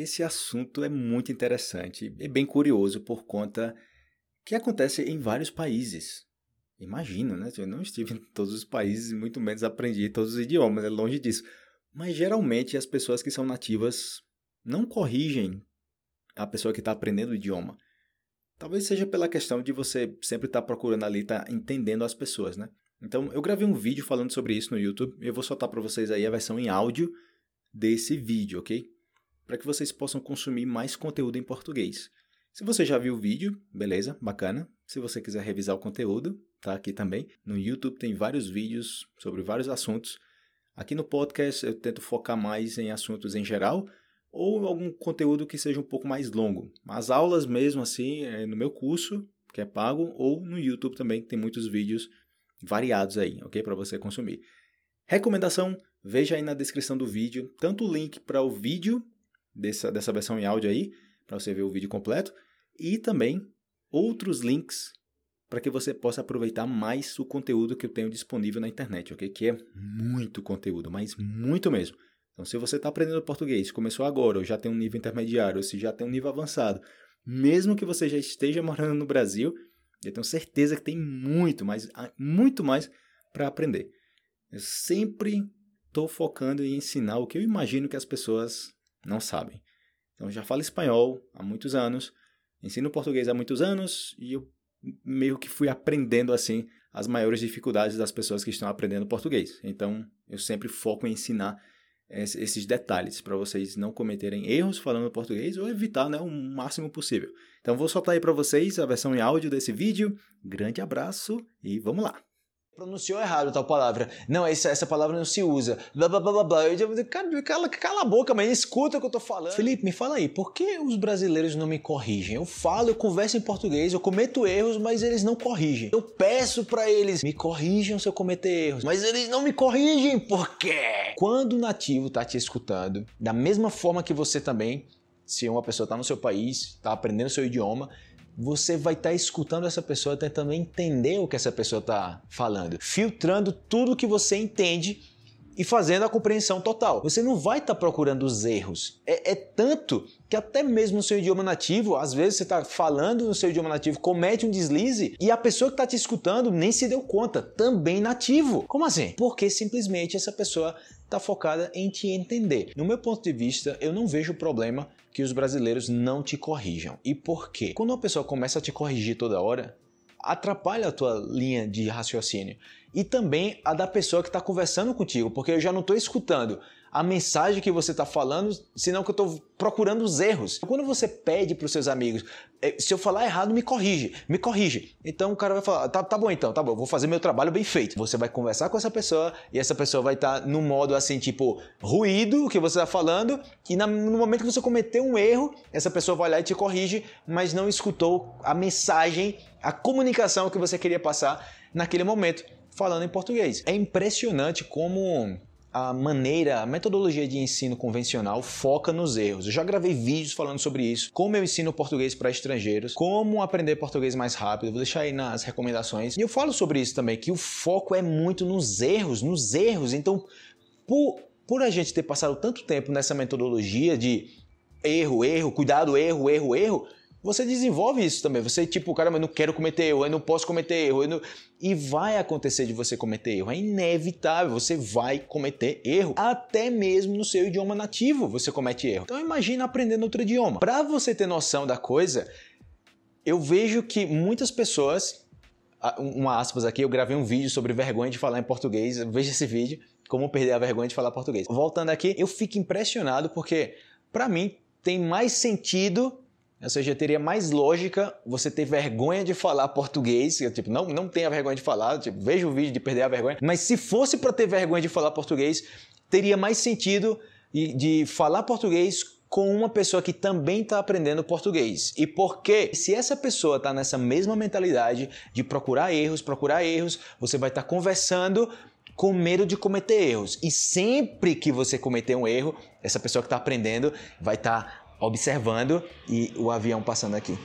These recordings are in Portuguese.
esse assunto é muito interessante e bem curioso por conta que acontece em vários países. Imagino, né? Eu não estive em todos os países, muito menos aprendi todos os idiomas, é longe disso. Mas geralmente as pessoas que são nativas não corrigem a pessoa que está aprendendo o idioma. Talvez seja pela questão de você sempre estar tá procurando ali, estar tá entendendo as pessoas, né? Então, eu gravei um vídeo falando sobre isso no YouTube e eu vou soltar para vocês aí a versão em áudio desse vídeo, ok? Para que vocês possam consumir mais conteúdo em português. Se você já viu o vídeo, beleza, bacana. Se você quiser revisar o conteúdo, tá aqui também. No YouTube tem vários vídeos sobre vários assuntos. Aqui no podcast eu tento focar mais em assuntos em geral ou algum conteúdo que seja um pouco mais longo. As aulas mesmo assim, é no meu curso, que é pago, ou no YouTube também, tem muitos vídeos variados aí, ok? Para você consumir. Recomendação: veja aí na descrição do vídeo tanto o link para o vídeo dessa, dessa versão em áudio aí, para você ver o vídeo completo, e também outros links para que você possa aproveitar mais o conteúdo que eu tenho disponível na internet, ok? Que é muito conteúdo, mas muito mesmo. Então, se você está aprendendo português, começou agora, ou já tem um nível intermediário, ou se já tem um nível avançado, mesmo que você já esteja morando no Brasil, eu tenho certeza que tem muito mais, muito mais para aprender. Eu sempre estou focando em ensinar o que eu imagino que as pessoas não sabem. Então, já falo espanhol há muitos anos, ensino português há muitos anos e eu meio que fui aprendendo assim as maiores dificuldades das pessoas que estão aprendendo português. Então, eu sempre foco em ensinar esses detalhes para vocês não cometerem erros falando português ou evitar né, o máximo possível. Então vou soltar aí para vocês a versão em áudio desse vídeo. Grande abraço e vamos lá! Pronunciou errado tal palavra. Não, essa, essa palavra não se usa. Blá blá blá blá blá. Eu digo, cara, cala, cala a boca, mas escuta o que eu tô falando. Felipe, me fala aí, por que os brasileiros não me corrigem? Eu falo, eu converso em português, eu cometo erros, mas eles não corrigem. Eu peço para eles, me corrijam se eu cometer erros, mas eles não me corrigem. Por quê? Quando o nativo tá te escutando, da mesma forma que você também, se uma pessoa tá no seu país, tá aprendendo seu idioma, você vai estar tá escutando essa pessoa, tentando entender o que essa pessoa está falando, filtrando tudo que você entende e fazendo a compreensão total. Você não vai estar tá procurando os erros. É, é, tanto que até mesmo no seu idioma nativo, às vezes você está falando no seu idioma nativo, comete um deslize e a pessoa que está te escutando nem se deu conta, também nativo. Como assim? Porque simplesmente essa pessoa está focada em te entender. No meu ponto de vista, eu não vejo problema que os brasileiros não te corrijam. E por quê? Quando uma pessoa começa a te corrigir toda hora, atrapalha a tua linha de raciocínio e também a da pessoa que está conversando contigo, porque eu já não estou escutando a mensagem que você está falando, senão que eu estou procurando os erros. Quando você pede para os seus amigos, é, se eu falar errado, me corrige, me corrige. Então o cara vai falar, tá, tá bom então, tá bom, vou fazer meu trabalho bem feito. Você vai conversar com essa pessoa e essa pessoa vai estar tá no modo assim, tipo, ruído que você está falando, e no momento que você cometeu um erro, essa pessoa vai lá e te corrige, mas não escutou a mensagem, a comunicação que você queria passar naquele momento, falando em português. É impressionante como a maneira, a metodologia de ensino convencional foca nos erros. Eu já gravei vídeos falando sobre isso, como eu ensino português para estrangeiros, como aprender português mais rápido, vou deixar aí nas recomendações. E eu falo sobre isso também, que o foco é muito nos erros, nos erros. Então, por, por a gente ter passado tanto tempo nessa metodologia de erro, erro, cuidado, erro, erro, erro, você desenvolve isso também. Você, tipo, cara, mas eu não quero cometer erro, eu não posso cometer erro. Não... E vai acontecer de você cometer erro. É inevitável, você vai cometer erro. Até mesmo no seu idioma nativo você comete erro. Então imagina aprendendo outro idioma. Para você ter noção da coisa, eu vejo que muitas pessoas. Uma aspas aqui, eu gravei um vídeo sobre vergonha de falar em português. Veja esse vídeo, como perder a vergonha de falar português. Voltando aqui, eu fico impressionado porque, para mim, tem mais sentido ou seja, teria mais lógica você ter vergonha de falar português, tipo, não, não tenha vergonha de falar, tipo, veja o vídeo de perder a vergonha, mas se fosse para ter vergonha de falar português, teria mais sentido de falar português com uma pessoa que também está aprendendo português. E por quê? Se essa pessoa está nessa mesma mentalidade de procurar erros, procurar erros, você vai estar tá conversando com medo de cometer erros. E sempre que você cometer um erro, essa pessoa que está aprendendo vai estar tá observando e o avião passando aqui.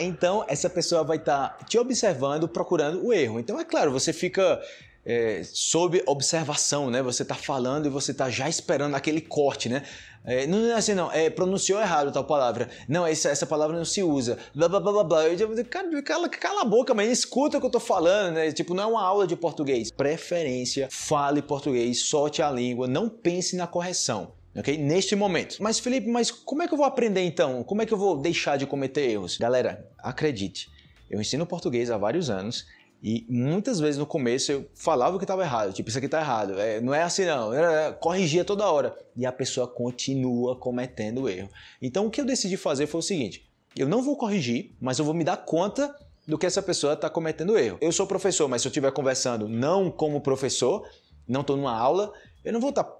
Então, essa pessoa vai estar tá te observando, procurando o erro. Então, é claro, você fica é, sob observação, né? Você está falando e você está já esperando aquele corte, né? É, não é assim, não. É, pronunciou errado tal palavra. Não, essa, essa palavra não se usa. Blá, blá, blá, blá, blá. Eu cara, cala, cala a boca, mas escuta o que eu tô falando, né? Tipo, não é uma aula de português. Preferência, fale português, solte a língua, não pense na correção. Ok? Neste momento. Mas, Felipe, mas como é que eu vou aprender então? Como é que eu vou deixar de cometer erros? Galera, acredite. Eu ensino português há vários anos e muitas vezes no começo eu falava que estava errado, tipo, isso aqui está errado, é, não é assim não, eu corrigia toda hora. E a pessoa continua cometendo erro. Então o que eu decidi fazer foi o seguinte: eu não vou corrigir, mas eu vou me dar conta do que essa pessoa está cometendo erro. Eu sou professor, mas se eu estiver conversando não como professor, não estou numa aula, eu não vou estar tá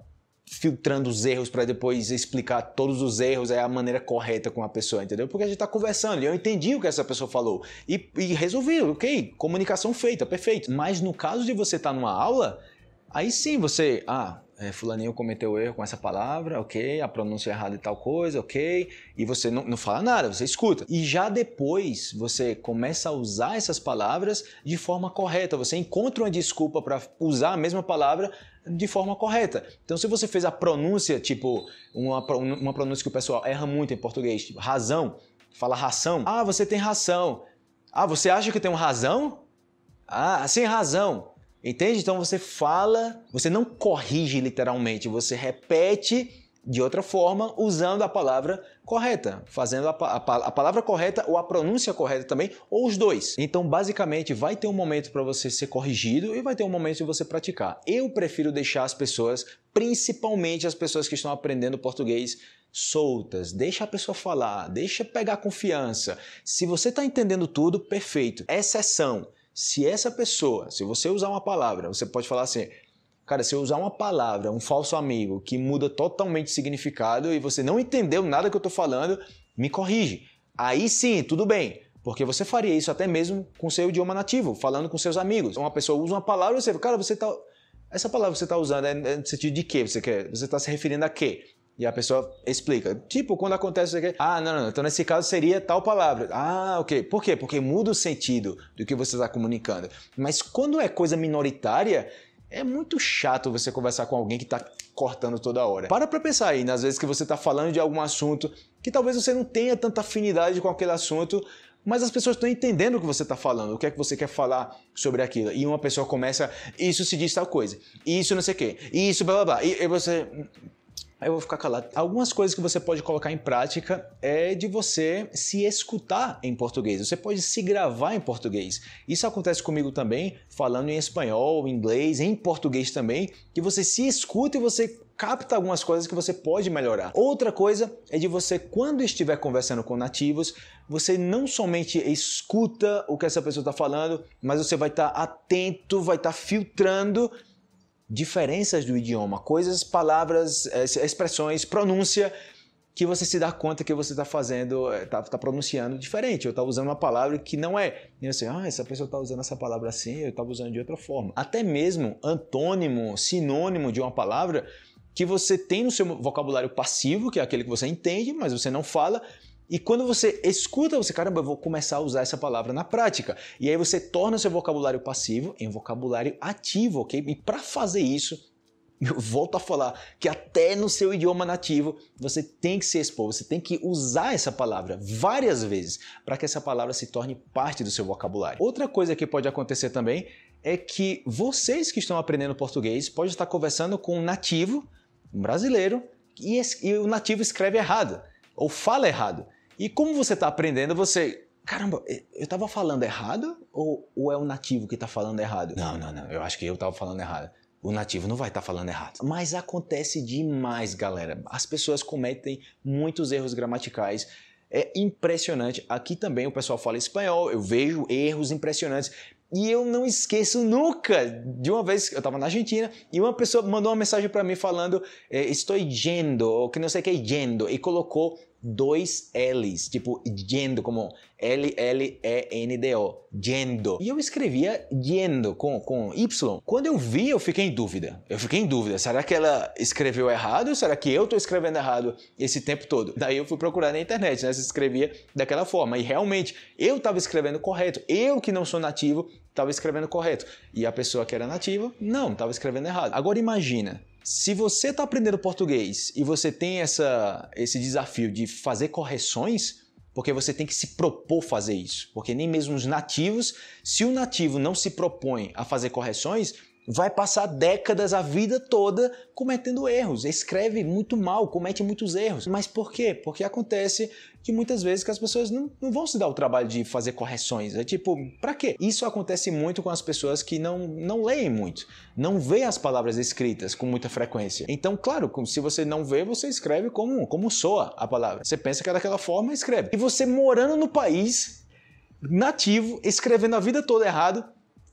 filtrando os erros para depois explicar todos os erros é a maneira correta com a pessoa, entendeu? Porque a gente está conversando e eu entendi o que essa pessoa falou e, e resolvi, ok, comunicação feita, perfeito. Mas no caso de você estar tá numa aula, aí sim você, ah, é, fulaninho cometeu erro com essa palavra, ok, a pronúncia errada e tal coisa, ok, e você não, não fala nada, você escuta. E já depois você começa a usar essas palavras de forma correta, você encontra uma desculpa para usar a mesma palavra de forma correta. Então, se você fez a pronúncia, tipo, uma, uma pronúncia que o pessoal erra muito em português, tipo, razão, fala ração. Ah, você tem ração. Ah, você acha que tem uma razão? Ah, sem razão. Entende? Então você fala, você não corrige literalmente, você repete de outra forma, usando a palavra correta, fazendo a, a, a, palavra correta ou a pronúncia correta também, ou os dois. Então, basicamente, vai ter um momento para você ser corrigido e vai ter um momento de você praticar. Eu prefiro deixar as pessoas, principalmente as pessoas que estão aprendendo português, soltas, deixa a pessoa falar, deixa pegar confiança. Se você está entendendo tudo, perfeito. Exceção. Se essa pessoa, se você usar uma palavra, você pode falar assim: Cara, se eu usar uma palavra, um falso amigo, que muda totalmente o significado e você não entendeu nada que eu estou falando, me corrige. Aí sim, tudo bem. Porque você faria isso até mesmo com seu idioma nativo, falando com seus amigos. Uma pessoa usa uma palavra e você, cara, você está. Essa palavra que você está usando é no sentido de quê? Você quer? Você está se referindo a quê? E a pessoa explica. Tipo, quando acontece isso aqui, ah, não, não, então nesse caso seria tal palavra. Ah, ok. Por quê? Porque muda o sentido do que você está comunicando. Mas quando é coisa minoritária, é muito chato você conversar com alguém que está cortando toda hora. Para pra pensar aí, nas vezes que você está falando de algum assunto que talvez você não tenha tanta afinidade com aquele assunto, mas as pessoas estão entendendo o que você está falando, o que é que você quer falar sobre aquilo. E uma pessoa começa, isso se diz tal coisa, isso não sei o quê, isso blá blá blá. E, e você, eu vou ficar calado. Algumas coisas que você pode colocar em prática é de você se escutar em português. Você pode se gravar em português. Isso acontece comigo também, falando em espanhol, inglês, em português também, que você se escuta e você capta algumas coisas que você pode melhorar. Outra coisa é de você, quando estiver conversando com nativos, você não somente escuta o que essa pessoa está falando, mas você vai estar tá atento, vai estar tá filtrando diferenças do idioma, coisas, palavras, eh, expressões, pronúncia que você se dá conta que você está fazendo, está tá pronunciando diferente, ou está usando uma palavra que não é. E você, ah, essa pessoa está usando essa palavra assim, eu estava usando de outra forma. Até mesmo antônimo, sinônimo de uma palavra que você tem no seu vocabulário passivo, que é aquele que você entende, mas você não fala, e quando você escuta, você, caramba, eu vou começar a usar essa palavra na prática. E aí você torna seu vocabulário passivo em vocabulário ativo, ok? E para fazer isso, eu volto a falar que até no seu idioma nativo você tem que se expor, você tem que usar essa palavra várias vezes para que essa palavra se torne parte do seu vocabulário. Outra coisa que pode acontecer também é que vocês que estão aprendendo português podem estar conversando com um nativo, um brasileiro, e, e o nativo escreve errado ou fala errado. E como você está aprendendo, você. Caramba, eu estava falando errado ou, ou, é o nativo que está falando errado? Não, não, não. Eu acho que eu estava falando errado. O nativo não vai estar tá falando errado. Mas acontece demais, galera. As pessoas cometem muitos erros gramaticais. É impressionante. Aqui também o pessoal fala espanhol, eu vejo erros impressionantes. E eu não esqueço nunca de uma vez, eu estava na Argentina e uma pessoa mandou uma mensagem para mim falando é, estou yendo, ou que não sei o que é yendo, e colocou dois L's, tipo yendo, como L-L-E-N-D-O, yendo. E eu escrevia yendo com, com Y. Quando eu vi, eu fiquei em dúvida. Eu fiquei em dúvida. Será que ela escreveu errado? Será que eu estou escrevendo errado esse tempo todo? Daí eu fui procurar na internet, né? Se escrevia daquela forma. E realmente, eu estava escrevendo correto. Eu que não sou nativo, estava escrevendo correto. E a pessoa que era nativa, não, estava escrevendo errado. Agora imagina, se você está aprendendo português e você tem essa, esse desafio de fazer correções, porque você tem que se propor fazer isso. Porque nem mesmo os nativos, se o nativo não se propõe a fazer correções, vai passar décadas, a vida toda, cometendo erros. Escreve muito mal, comete muitos erros. Mas por quê? Porque acontece que muitas vezes que as pessoas não, não vão se dar o trabalho de fazer correções. É tipo, para quê? Isso acontece muito com as pessoas que não, não leem muito, não vê as palavras escritas com muita frequência. Então, claro, se você não vê, você escreve como, como soa a palavra. Você pensa que é daquela forma, escreve. E você morando no país, nativo, escrevendo a vida toda errado,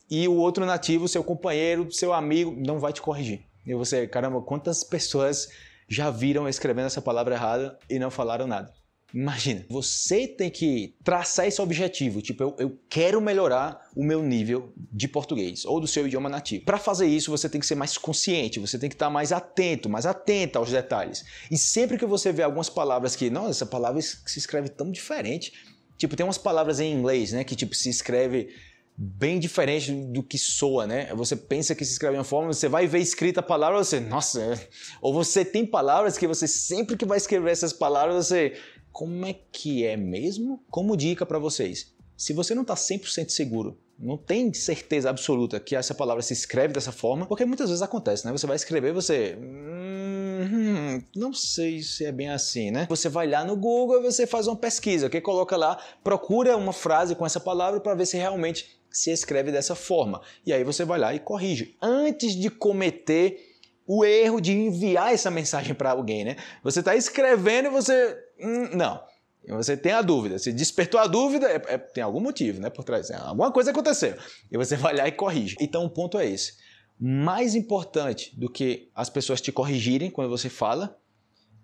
e o outro nativo, seu companheiro, seu amigo, não vai te corrigir. E você, caramba, quantas pessoas já viram escrevendo essa palavra errada e não falaram nada? Imagina, você tem que traçar esse objetivo, tipo, eu, eu quero melhorar o meu nível de português ou do seu idioma nativo. Para fazer isso, você tem que ser mais consciente, você tem que estar mais atento, mais atenta aos detalhes. E sempre que você vê algumas palavras que, nossa, essa palavra se escreve tão diferente, tipo, tem umas palavras em inglês, né, que tipo se escreve bem diferente do que soa, né? Você pensa que se escreve de uma forma, você vai ver escrita a palavra, você, nossa, é. ou você tem palavras que você sempre que vai escrever essas palavras, você, como é que é mesmo? Como dica para vocês, se você não está 100% seguro, não tem certeza absoluta que essa palavra se escreve dessa forma, porque muitas vezes acontece, né? Você vai escrever, você hum, não sei se é bem assim, né? Você vai lá no Google e você faz uma pesquisa, que coloca lá, procura uma frase com essa palavra para ver se realmente se escreve dessa forma. E aí você vai lá e corrige. Antes de cometer o erro de enviar essa mensagem para alguém, né? Você está escrevendo e você. Hum, não. Você tem a dúvida. Se despertou a dúvida, é, é, tem algum motivo né, por trás. É, alguma coisa aconteceu. E você vai lá e corrige. Então o ponto é esse. Mais importante do que as pessoas te corrigirem quando você fala,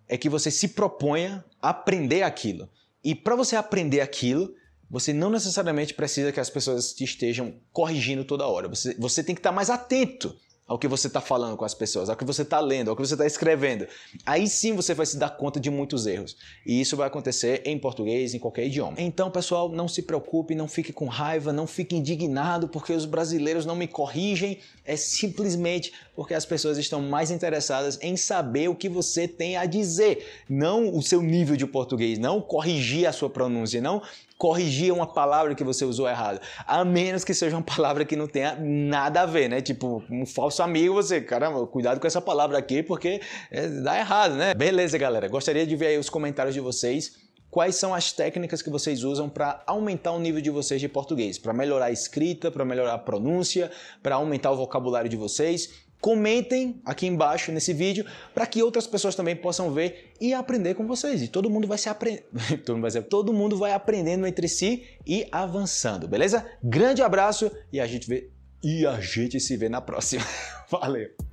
é que você se proponha a aprender aquilo. E para você aprender aquilo, você não necessariamente precisa que as pessoas te estejam corrigindo toda hora. Você, você tem que estar mais atento ao que você está falando com as pessoas, ao que você está lendo, ao que você está escrevendo. Aí sim você vai se dar conta de muitos erros. E isso vai acontecer em português, em qualquer idioma. Então, pessoal, não se preocupe, não fique com raiva, não fique indignado porque os brasileiros não me corrigem. É simplesmente porque as pessoas estão mais interessadas em saber o que você tem a dizer, não o seu nível de português, não corrigir a sua pronúncia, não corrigir uma palavra que você usou errado. A menos que seja uma palavra que não tenha nada a ver, né? Tipo, um falso amigo, você, caramba, cuidado com essa palavra aqui porque é, dá errado, né? Beleza, galera. Gostaria de ver aí os comentários de vocês. Quais são as técnicas que vocês usam para aumentar o nível de vocês de português? Para melhorar a escrita, para melhorar a pronúncia, para aumentar o vocabulário de vocês? Comentem aqui embaixo nesse vídeo para que outras pessoas também possam ver e aprender com vocês. E todo mundo vai se ser... todo mundo vai aprendendo entre si e avançando, beleza? Grande abraço e a gente vê e a gente se vê na próxima. Valeu.